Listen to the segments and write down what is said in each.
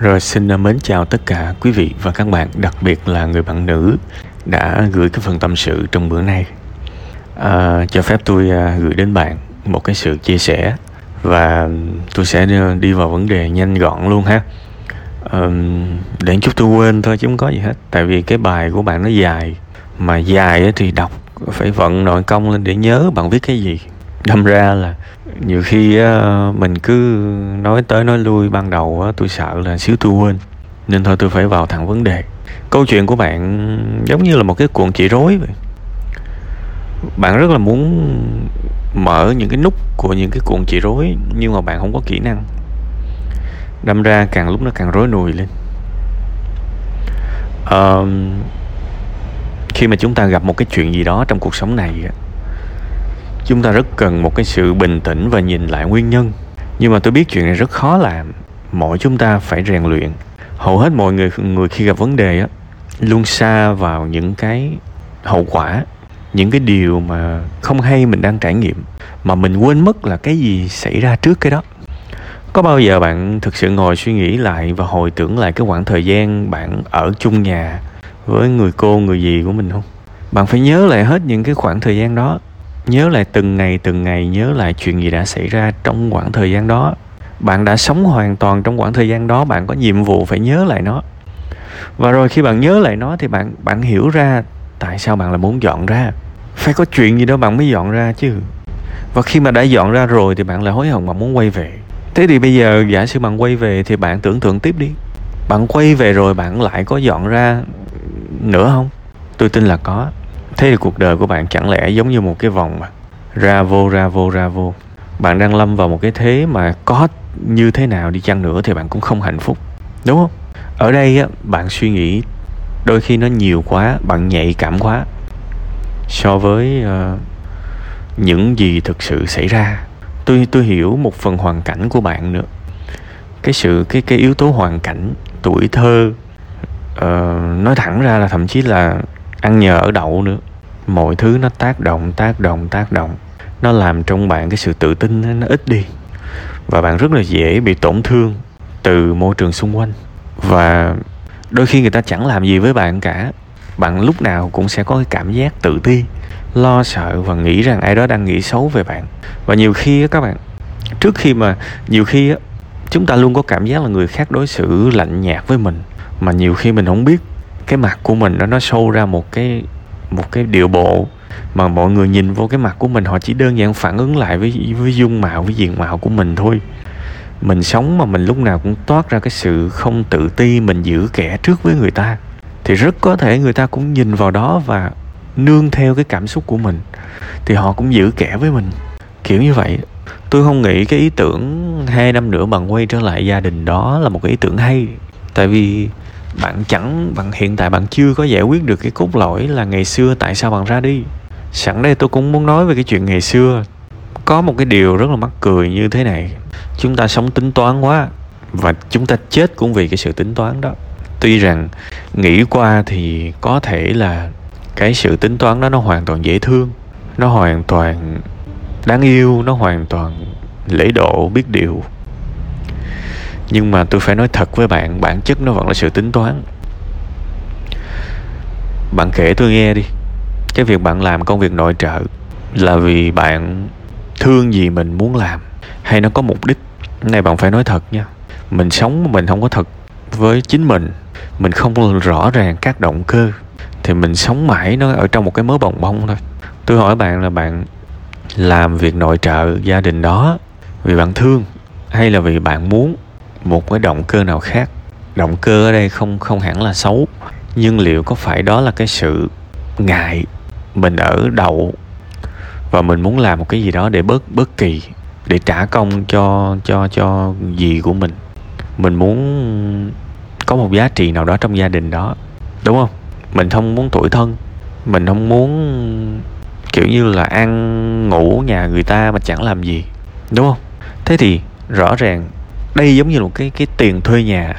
Rồi xin à, mến chào tất cả quý vị và các bạn, đặc biệt là người bạn nữ đã gửi cái phần tâm sự trong bữa nay. À, cho phép tôi à, gửi đến bạn một cái sự chia sẻ và tôi sẽ à, đi vào vấn đề nhanh gọn luôn ha. À, để chút tôi quên thôi chứ không có gì hết. Tại vì cái bài của bạn nó dài mà dài thì đọc phải vận nội công lên để nhớ bạn viết cái gì. Đâm ra là nhiều khi mình cứ nói tới nói lui ban đầu tôi sợ là xíu tôi quên. Nên thôi tôi phải vào thẳng vấn đề. Câu chuyện của bạn giống như là một cái cuộn chỉ rối vậy. Bạn rất là muốn mở những cái nút của những cái cuộn chỉ rối nhưng mà bạn không có kỹ năng. Đâm ra càng lúc nó càng rối nùi lên. Uh, khi mà chúng ta gặp một cái chuyện gì đó trong cuộc sống này chúng ta rất cần một cái sự bình tĩnh và nhìn lại nguyên nhân. Nhưng mà tôi biết chuyện này rất khó làm. Mỗi chúng ta phải rèn luyện. Hầu hết mọi người người khi gặp vấn đề á, luôn xa vào những cái hậu quả, những cái điều mà không hay mình đang trải nghiệm, mà mình quên mất là cái gì xảy ra trước cái đó. Có bao giờ bạn thực sự ngồi suy nghĩ lại và hồi tưởng lại cái khoảng thời gian bạn ở chung nhà với người cô, người gì của mình không? Bạn phải nhớ lại hết những cái khoảng thời gian đó nhớ lại từng ngày từng ngày nhớ lại chuyện gì đã xảy ra trong khoảng thời gian đó. Bạn đã sống hoàn toàn trong khoảng thời gian đó, bạn có nhiệm vụ phải nhớ lại nó. Và rồi khi bạn nhớ lại nó thì bạn bạn hiểu ra tại sao bạn lại muốn dọn ra. Phải có chuyện gì đó bạn mới dọn ra chứ. Và khi mà đã dọn ra rồi thì bạn lại hối hận mà muốn quay về. Thế thì bây giờ giả sử bạn quay về thì bạn tưởng tượng tiếp đi. Bạn quay về rồi bạn lại có dọn ra nữa không? Tôi tin là có thế thì cuộc đời của bạn chẳng lẽ giống như một cái vòng mà ra vô ra vô ra vô. Bạn đang lâm vào một cái thế mà có như thế nào đi chăng nữa thì bạn cũng không hạnh phúc đúng không? Ở đây á bạn suy nghĩ đôi khi nó nhiều quá bạn nhạy cảm quá so với uh, những gì thực sự xảy ra. Tôi tôi hiểu một phần hoàn cảnh của bạn nữa. Cái sự cái cái yếu tố hoàn cảnh tuổi thơ uh, nói thẳng ra là thậm chí là ăn nhờ ở đậu nữa. Mọi thứ nó tác động tác động tác động. Nó làm trong bạn cái sự tự tin nó ít đi. Và bạn rất là dễ bị tổn thương từ môi trường xung quanh. Và đôi khi người ta chẳng làm gì với bạn cả. Bạn lúc nào cũng sẽ có cái cảm giác tự ti, lo sợ và nghĩ rằng ai đó đang nghĩ xấu về bạn. Và nhiều khi các bạn, trước khi mà nhiều khi chúng ta luôn có cảm giác là người khác đối xử lạnh nhạt với mình. Mà nhiều khi mình không biết cái mặt của mình nó nó show ra một cái một cái điệu bộ mà mọi người nhìn vô cái mặt của mình, họ chỉ đơn giản phản ứng lại với với dung mạo, với diện mạo của mình thôi. Mình sống mà mình lúc nào cũng toát ra cái sự không tự ti, mình giữ kẻ trước với người ta, thì rất có thể người ta cũng nhìn vào đó và nương theo cái cảm xúc của mình, thì họ cũng giữ kẻ với mình. Kiểu như vậy. Tôi không nghĩ cái ý tưởng hai năm nữa bạn quay trở lại gia đình đó là một cái ý tưởng hay. Tại vì bạn chẳng, bạn hiện tại bạn chưa có giải quyết được cái cốt lõi là ngày xưa tại sao bạn ra đi. Sẵn đây tôi cũng muốn nói về cái chuyện ngày xưa. Có một cái điều rất là mắc cười như thế này. Chúng ta sống tính toán quá và chúng ta chết cũng vì cái sự tính toán đó. Tuy rằng, nghĩ qua thì có thể là cái sự tính toán đó nó hoàn toàn dễ thương. Nó hoàn toàn đáng yêu, nó hoàn toàn lễ độ, biết điều nhưng mà tôi phải nói thật với bạn, bản chất nó vẫn là sự tính toán. Bạn kể tôi nghe đi. Cái việc bạn làm công việc nội trợ là vì bạn thương gì mình muốn làm? Hay nó có mục đích? Này, bạn phải nói thật nha. Mình sống mà mình không có thật với chính mình mình không rõ ràng các động cơ, thì mình sống mãi nó ở trong một cái mớ bồng bông thôi. Tôi hỏi bạn là bạn làm việc nội trợ gia đình đó vì bạn thương hay là vì bạn muốn? Một cái động cơ nào khác. Động cơ ở đây không không hẳn là xấu, nhưng liệu có phải đó là cái sự ngại mình ở đậu và mình muốn làm một cái gì đó để bớt bớt kỳ, để trả công cho cho cho gì của mình? Mình muốn có một giá trị nào đó trong gia đình đó, đúng không? Mình không muốn tuổi thân, mình không muốn, kiểu như là, ăn ngủ nhà người ta mà chẳng làm gì, đúng không? Thế thì rõ ràng đây giống như là một cái cái tiền thuê nhà.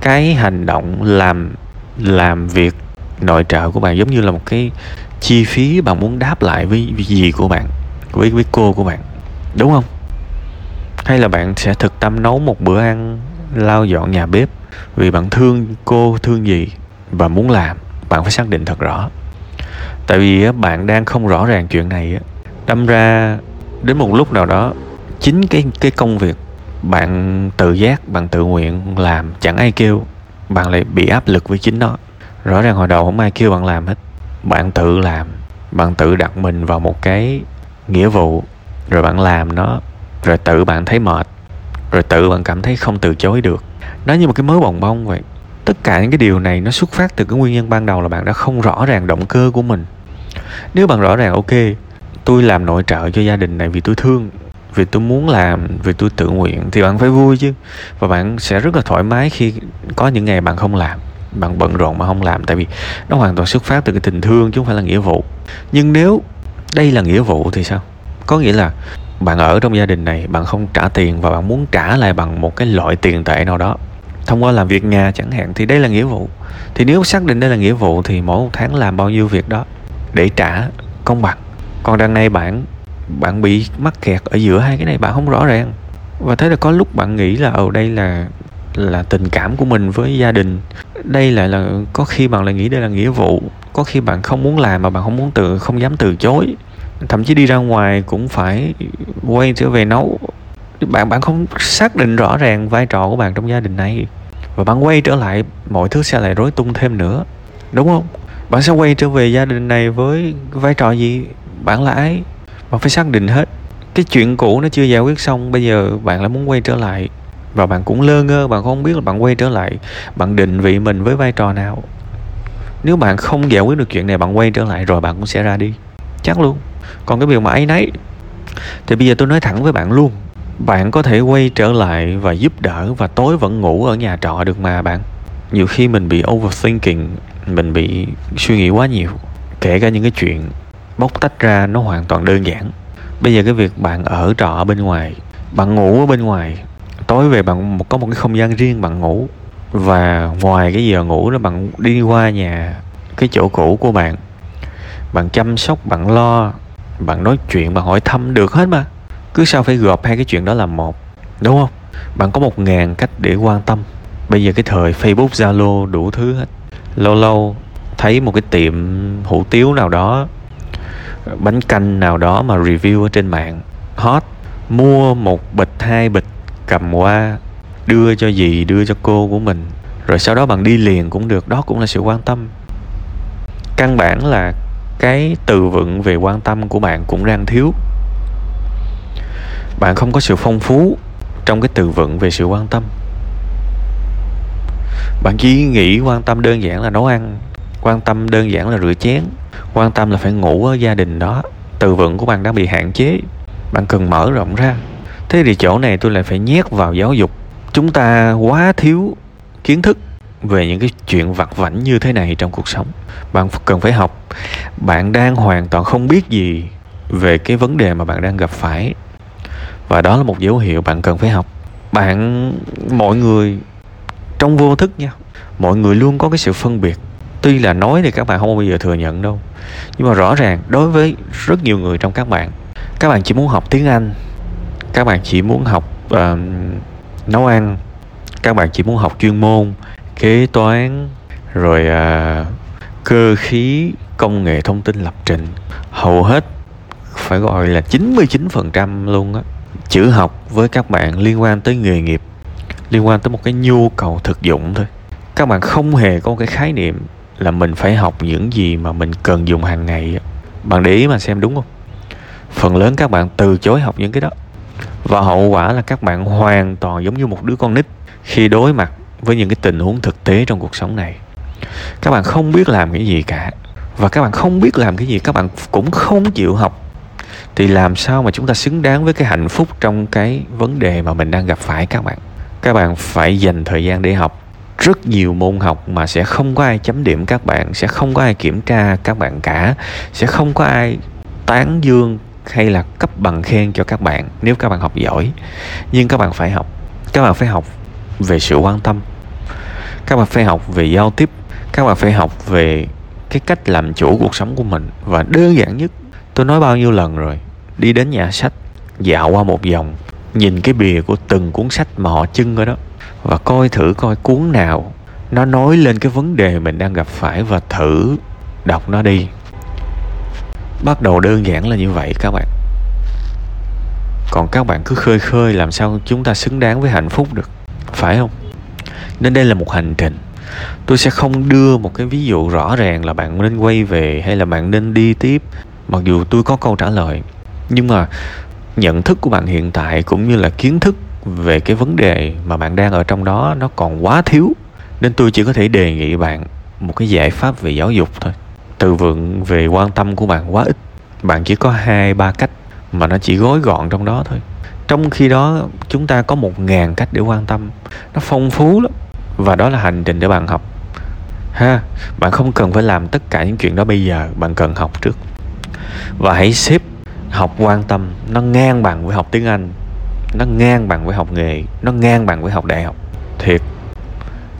Cái hành động làm làm việc nội trợ của bạn giống như là một cái chi phí bạn muốn đáp lại với, với gì của bạn với với cô của bạn. Đúng không? Hay là bạn sẽ thực tâm nấu một bữa ăn lau dọn nhà bếp vì bạn thương cô thương gì và muốn làm bạn phải xác định thật rõ. Tại vì bạn đang không rõ ràng chuyện này đâm ra đến một lúc nào đó chính cái cái công việc bạn tự giác, bạn tự nguyện làm, chẳng ai kêu. Bạn lại bị áp lực với chính nó. Rõ ràng hồi đầu không ai kêu bạn làm hết. Bạn tự làm, bạn tự đặt mình vào một cái nghĩa vụ, rồi bạn làm nó, rồi tự bạn thấy mệt, rồi tự bạn cảm thấy không từ chối được. Nó như một cái mớ bồng bông vậy. Tất cả những cái điều này nó xuất phát từ cái nguyên nhân ban đầu là bạn đã không rõ ràng động cơ của mình. Nếu bạn rõ ràng, ok, tôi làm nội trợ cho gia đình này vì tôi thương vì tôi muốn làm, vì tôi tự nguyện thì bạn phải vui chứ. Và bạn sẽ rất là thoải mái khi có những ngày bạn không làm, bạn bận rộn mà không làm. Tại vì nó hoàn toàn xuất phát từ cái tình thương chứ không phải là nghĩa vụ. Nhưng nếu đây là nghĩa vụ thì sao? Có nghĩa là bạn ở trong gia đình này, bạn không trả tiền và bạn muốn trả lại bằng một cái loại tiền tệ nào đó. Thông qua làm việc nhà chẳng hạn thì đây là nghĩa vụ. Thì nếu xác định đây là nghĩa vụ thì mỗi một tháng làm bao nhiêu việc đó để trả công bằng. Còn đằng này bạn bạn bị mắc kẹt ở giữa hai cái này, bạn không rõ ràng. Và thế là có lúc bạn nghĩ là ở đây là là tình cảm của mình với gia đình. Đây lại là, có khi bạn lại nghĩ đây là nghĩa vụ. Có khi bạn không muốn làm mà bạn không muốn từ không dám từ chối. Thậm chí đi ra ngoài cũng phải quay trở về nấu. Bạn bạn không xác định rõ ràng vai trò của bạn trong gia đình này. Và bạn quay trở lại, mọi thứ sẽ lại rối tung thêm nữa. Đúng không? Bạn sẽ quay trở về gia đình này với vai trò gì? Bạn là ai? Bạn phải xác định hết. Cái chuyện cũ nó chưa giải quyết xong, bây giờ bạn lại muốn quay trở lại. Và bạn cũng lơ ngơ, bạn không biết là bạn quay trở lại, bạn định vị mình với vai trò nào. Nếu bạn không giải quyết được chuyện này, bạn quay trở lại rồi bạn cũng sẽ ra đi. Chắc luôn. Còn cái việc mà ấy nấy thì bây giờ tôi nói thẳng với bạn luôn. Bạn có thể quay trở lại và giúp đỡ và tối vẫn ngủ ở nhà trọ được mà bạn. Nhiều khi mình bị overthinking, mình bị suy nghĩ quá nhiều, kể cả những cái chuyện bóc tách ra nó hoàn toàn đơn giản. Bây giờ cái việc bạn ở trọ bên ngoài, bạn ngủ ở bên ngoài, tối về bạn có một cái không gian riêng bạn ngủ. Và ngoài cái giờ ngủ đó, bạn đi qua nhà, cái chỗ cũ của bạn. Bạn chăm sóc, bạn lo, bạn nói chuyện, bạn hỏi thăm được hết mà. Cứ sao phải gộp hai cái chuyện đó làm một, đúng không? Bạn có một ngàn cách để quan tâm. Bây giờ cái thời facebook, zalo đủ thứ hết. Lâu lâu thấy một cái tiệm hủ tiếu nào đó bánh canh nào đó mà review ở trên mạng. Hot. Mua một bịch, hai bịch, cầm qua, đưa cho dì, đưa cho cô của mình. Rồi sau đó bạn đi liền cũng được, đó cũng là sự quan tâm. Căn bản là cái từ vựng về quan tâm của bạn cũng đang thiếu. Bạn không có sự phong phú trong cái từ vựng về sự quan tâm. Bạn chỉ nghĩ quan tâm đơn giản là nấu ăn quan tâm đơn giản là rửa chén. Quan tâm là phải ngủ ở gia đình đó. Từ vựng của bạn đang bị hạn chế. Bạn cần mở rộng ra. Thế thì chỗ này tôi lại phải nhét vào giáo dục. Chúng ta quá thiếu kiến thức về những cái chuyện vặt vảnh như thế này trong cuộc sống. Bạn cần phải học. Bạn đang hoàn toàn không biết gì về cái vấn đề mà bạn đang gặp phải. Và đó là một dấu hiệu bạn cần phải học. Bạn, mọi người trong vô thức nha, mọi người luôn có cái sự phân biệt tuy là nói thì các bạn không bao giờ thừa nhận đâu. Nhưng mà rõ ràng đối với rất nhiều người trong các bạn các bạn chỉ muốn học tiếng anh các bạn chỉ muốn học uh, nấu ăn các bạn chỉ muốn học chuyên môn kế toán rồi uh, cơ khí công nghệ thông tin lập trình. Hầu hết phải gọi là 99% luôn á chữ học với các bạn liên quan tới nghề nghiệp liên quan tới một cái nhu cầu thực dụng thôi. Các bạn không hề có một cái khái niệm là mình phải học những gì mà mình cần dùng hàng ngày bạn để ý mà xem đúng không? Phần lớn các bạn từ chối học những cái đó. Và hậu quả là các bạn hoàn toàn giống như một đứa con nít khi đối mặt với những cái tình huống thực tế trong cuộc sống này. Các bạn không biết làm cái gì cả. Và các bạn không biết làm cái gì, các bạn cũng không chịu học. Thì làm sao mà chúng ta xứng đáng với cái hạnh phúc trong cái vấn đề mà mình đang gặp phải các bạn? Các bạn phải dành thời gian để học rất nhiều môn học mà sẽ không có ai chấm điểm các bạn, sẽ không có ai kiểm tra các bạn cả, sẽ không có ai tán dương hay là cấp bằng khen cho các bạn nếu các bạn học giỏi. Nhưng các bạn phải học, các bạn phải học về sự quan tâm, các bạn phải học về giao tiếp, các bạn phải học về cái cách làm chủ cuộc sống của mình. Và đơn giản nhất, tôi nói bao nhiêu lần rồi, đi đến nhà sách, dạo qua một vòng, nhìn cái bìa của từng cuốn sách mà họ trưng ở đó và coi thử coi cuốn nào nó nói lên cái vấn đề mình đang gặp phải và thử đọc nó đi. Bắt đầu đơn giản là như vậy các bạn. Còn các bạn cứ khơi khơi làm sao chúng ta xứng đáng với hạnh phúc được, phải không? Nên đây là một hành trình. Tôi sẽ không đưa một cái ví dụ rõ ràng là bạn nên quay về hay là bạn nên đi tiếp, mặc dù tôi có câu trả lời. Nhưng mà nhận thức của bạn hiện tại cũng như là kiến thức về cái vấn đề mà bạn đang ở trong đó nó còn quá thiếu. Nên tôi chỉ có thể đề nghị bạn một cái giải pháp về giáo dục thôi. Từ vựng về quan tâm của bạn quá ít. Bạn chỉ có hai, ba cách mà nó chỉ gói gọn trong đó thôi. Trong khi đó, chúng ta có một ngàn cách để quan tâm. Nó phong phú lắm. Và đó là hành trình để bạn học. Ha, bạn không cần phải làm tất cả những chuyện đó bây giờ. Bạn cần học trước. Và hãy xếp học quan tâm. Nó ngang bằng với học tiếng anh nó ngang bằng với học nghề, nó ngang bằng với học đại học. Thiệt,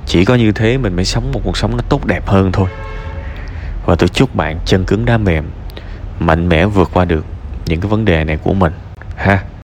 chỉ có như thế mình mới sống một cuộc sống nó tốt đẹp hơn thôi. Và tôi chúc bạn chân cứng đá mềm, mạnh mẽ vượt qua được những cái vấn đề này của mình. Ha.